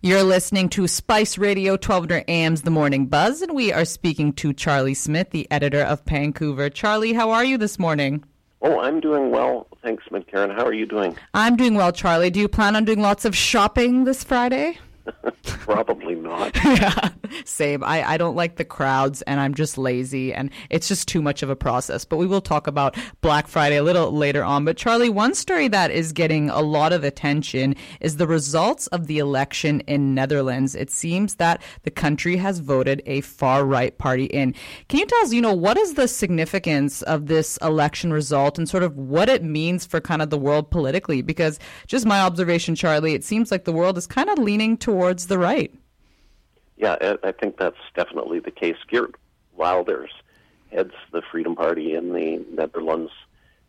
You're listening to Spice Radio 1200 AM's The Morning Buzz, and we are speaking to Charlie Smith, the editor of Pancouver. Charlie, how are you this morning? Oh, I'm doing well. Thanks, Karen. How are you doing? I'm doing well, Charlie. Do you plan on doing lots of shopping this Friday? Probably not. yeah, same. I, I don't like the crowds and I'm just lazy and it's just too much of a process. But we will talk about Black Friday a little later on. But Charlie, one story that is getting a lot of attention is the results of the election in Netherlands. It seems that the country has voted a far right party in. Can you tell us, you know, what is the significance of this election result and sort of what it means for kind of the world politically? Because just my observation, Charlie, it seems like the world is kind of leaning towards towards the right. Yeah, I think that's definitely the case. Geert Wilders heads the Freedom Party in the Netherlands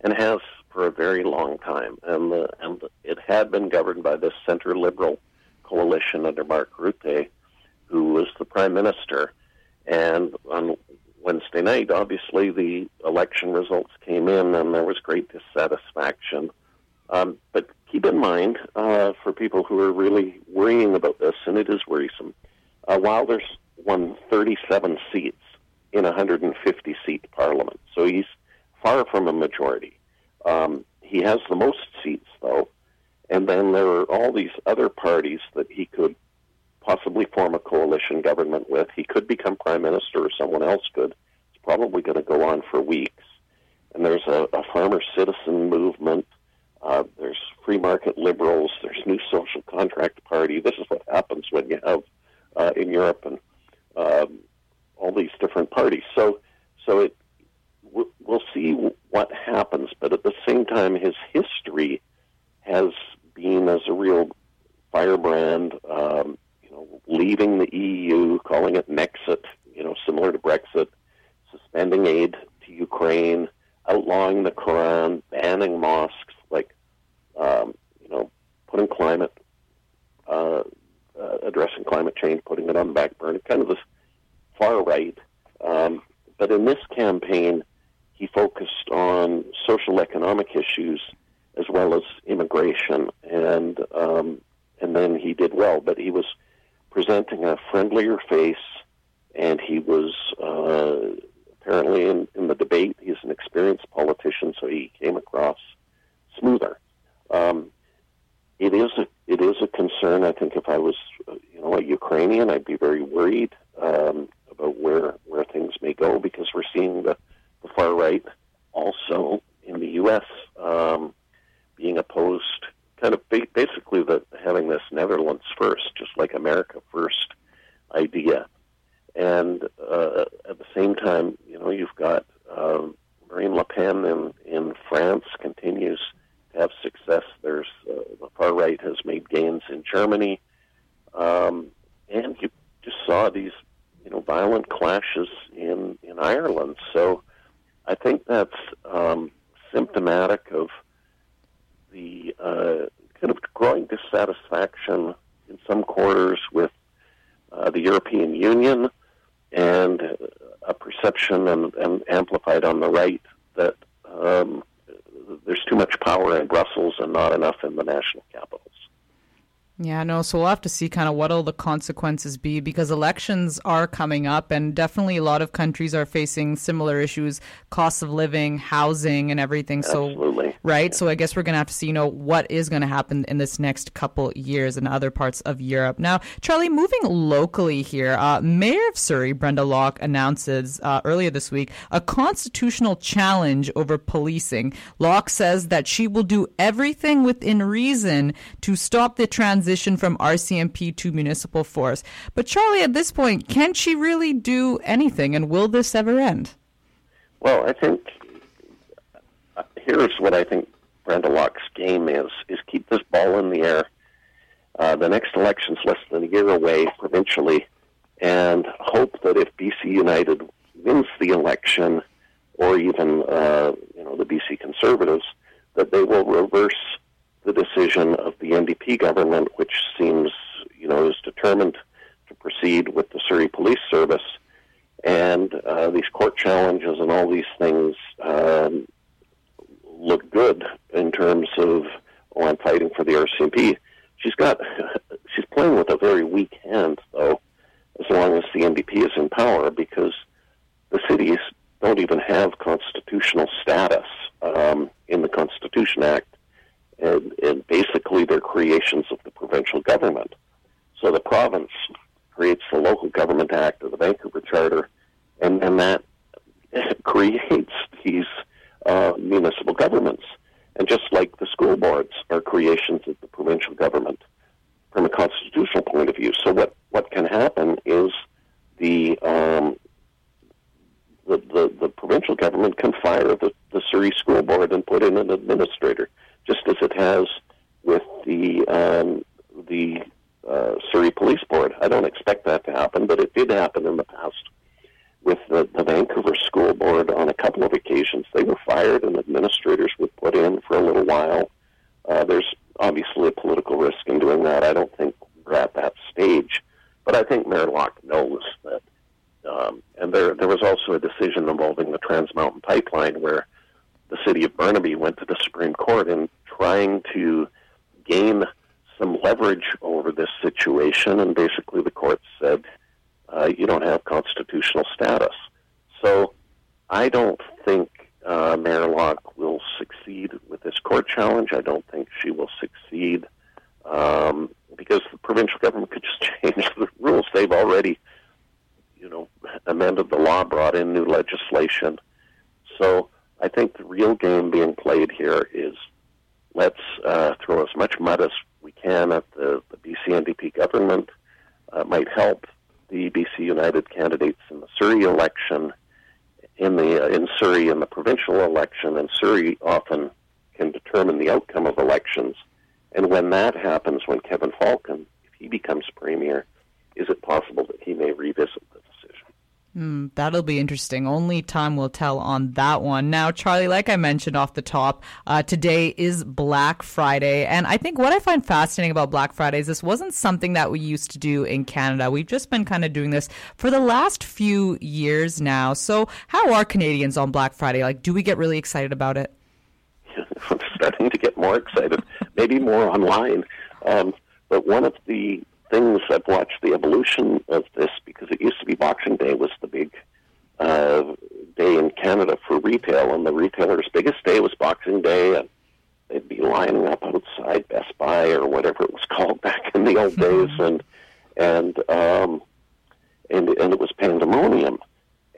and has for a very long time. And, the, and it had been governed by this center liberal coalition under Mark Rutte, who was the prime minister. And on Wednesday night, obviously, the election results came in, and there was great dissatisfaction. Um, but keep in mind, uh, for people who are really worrying about this, and it is worrisome, uh, Wilders won 37 seats in a 150 seat parliament. So he's far from a majority. Um, he has the most seats, though, and then there are all these other parties that he could possibly form a coalition government with. He could become prime minister, or someone else could. It's probably going to go on for weeks. And there's a, a farmer citizen movement uh, there's free market liberals. There's new social contract party. This is what happens when you have uh, in Europe and um, all these different parties. So, so it we'll see what happens. But at the same time, his history has been as a real firebrand. Um, you know, leaving the EU, calling it Nexit. You know, similar to Brexit, suspending aid to Ukraine, outlawing the Quran, banning mosques um, you know, putting climate, uh, uh, addressing climate change, putting it on the back burner, kind of this far right. Um, but in this campaign, he focused on social economic issues as well as immigration, and um, and then he did well. But he was presenting a friendlier face, and he was uh, apparently in, in the debate. He's an experienced politician, so he came across smoother. Um, it is a it is a concern. I think if I was a Ukrainian, I'd be very worried um, about where where things may go because we're seeing the, the far right also in the U.S. Um, being opposed, kind of ba- basically the having this Netherlands first, just like America first idea, and uh, at the same time, you know, you've got um, Marine Le Pen in in France continues to have success. There's uh, the far right has made gains in Germany, um, and you just saw these you know violent clashes in in Ireland. So I think that's um, symptomatic of the uh, kind of growing dissatisfaction in some quarters with uh, the European Union and a perception and, and amplified on the right that um, there's too much power in Brussels and not enough in the national capitals. Yeah, no, so we'll have to see kind of what all the consequences be because elections are coming up and definitely a lot of countries are facing similar issues, cost of living, housing and everything. So Absolutely. right? Yeah. So I guess we're going to have to see, you know, what is going to happen in this next couple years in other parts of Europe. Now, Charlie, moving locally here, uh, Mayor of Surrey, Brenda Locke, announces uh, earlier this week a constitutional challenge over policing. Locke says that she will do everything within reason to stop the transition transition from RCMP to municipal force. But Charlie, at this point, can she really do anything, and will this ever end? Well, I think uh, here's what I think Brenda Locke's game is: is keep this ball in the air. Uh, the next election's less than a year away provincially, and hope that if BC United wins the election, or even uh, you know the BC Conservatives, that they will reverse the decision of the NDP government, which seems, you know, is determined to proceed with the Surrey Police Service. And uh, these court challenges and all these things um, look good in terms of, oh, I'm fighting for the RCMP. She's got, she's playing with a very weak hand, though, as long as the NDP is in power, because the cities don't even have constitutional status um, in the Constitution Act, and, and basically they're creations of the provincial government. So the province creates the Local Government Act or the Vancouver Charter, and then that creates these uh, municipal governments. And just like the school boards are creations of the provincial government from a constitutional point of view. So what, what can happen is the, um, the, the, the provincial government can fire the, the Surrey School Board and put in an administrator, just as it has with the um, the uh, Surrey Police Board. I don't expect that to happen, but it did happen in the past with the, the Vancouver School Board on a couple of occasions. They were fired, and administrators were put in for a little while. Uh, there's obviously a political risk in doing that. I don't think we're at that stage, but I think Mayor Locke knows that. Um, and there, there was also a decision involving the Trans Mountain Pipeline where the city of Burnaby went to the Supreme Court in trying to gain some leverage over this situation, and basically the court said uh, you don't have constitutional status. So I don't think uh, Mayor Locke will succeed with this court challenge. I don't think she will succeed um, because the provincial government could just change the rules. They've already, you know, amended the law, brought in new legislation. So I think the real game being played here is let's uh, throw as much mud as we can at the, the BC NDP government. Uh, might help the BC United candidates in the Surrey election, in the uh, in Surrey in the provincial election, and Surrey often can determine the outcome of elections. And when that happens, when Kevin Falcon, if he becomes premier, is it possible that he may revisit? Mm, that'll be interesting. Only time will tell on that one. Now, Charlie, like I mentioned off the top, uh, today is Black Friday. And I think what I find fascinating about Black Friday is this wasn't something that we used to do in Canada. We've just been kind of doing this for the last few years now. So, how are Canadians on Black Friday? Like, do we get really excited about it? I'm starting to get more excited, maybe more online. Um, but one of the things I've watched the evolution of this because it used to be Boxing Day was the big uh, day in Canada for retail, and the retailer's biggest day was Boxing Day, and they'd be lining up outside Best Buy or whatever it was called back in the old days, and and um, and and it was pandemonium.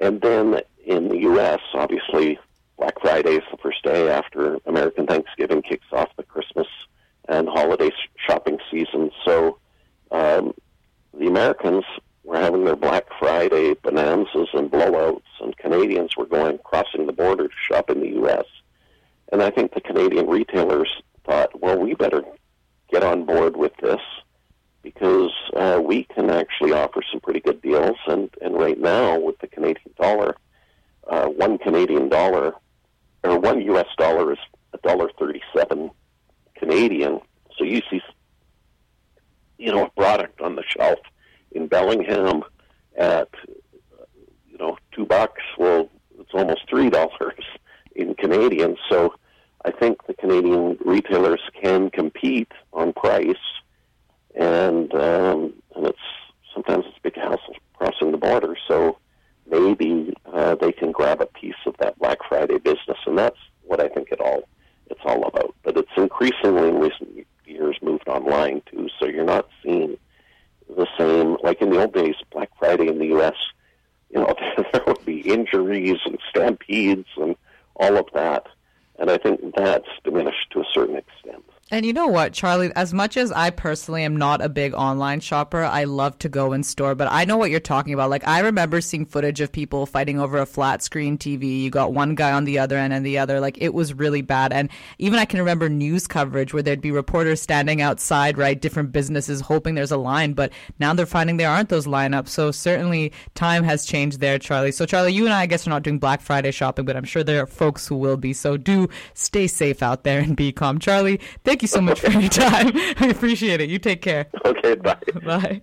And then in the U.S., obviously, Black Friday is the first day after American Thanksgiving kicks off the Christmas and holiday shopping season. So Americans were having their Black Friday bonanzas and blowouts, and Canadians were going crossing the border to shop in the U.S. And I think the Canadian retailers thought, well, we better get on board with this because uh, we can actually offer some pretty good deals. And, and right now, with the Canadian dollar, uh, one Canadian dollar or one U.S. dollar is a dollar thirty-seven Canadian. So you see, you know, a product on the shelf in Bellingham at you know two bucks. Well, it's almost three dollars in Canadian. So I think the Canadian retailers can compete on price, and um, and it's sometimes it's a big hassle crossing the border. So maybe uh, they can grab a piece of that Black Friday business, and that's what I think it all it's all about. But it's increasingly in recent moved online too, so you're not seeing the same like in the old days. Black Friday in the U.S., you know, there would be and stampedes and all of that, and I think that's diminished to a certain extent. And you know what, Charlie? As much as I personally am not a big online shopper, I love to go in store. But I know what you're talking about. Like I remember seeing footage of people fighting over a flat screen TV. You got one guy on the other end and the other. Like it was really bad. And even I can remember news coverage where there'd be reporters standing outside, right, different businesses, hoping there's a line. But now they're finding there aren't those lineups. So certainly time has changed there, Charlie. So Charlie, you and I, I guess, are not doing Black Friday shopping, but I'm sure there are folks who will be. So do stay safe out there and be calm, Charlie. Thank Thank you so much for your time. I appreciate it. You take care. Okay, bye. Bye.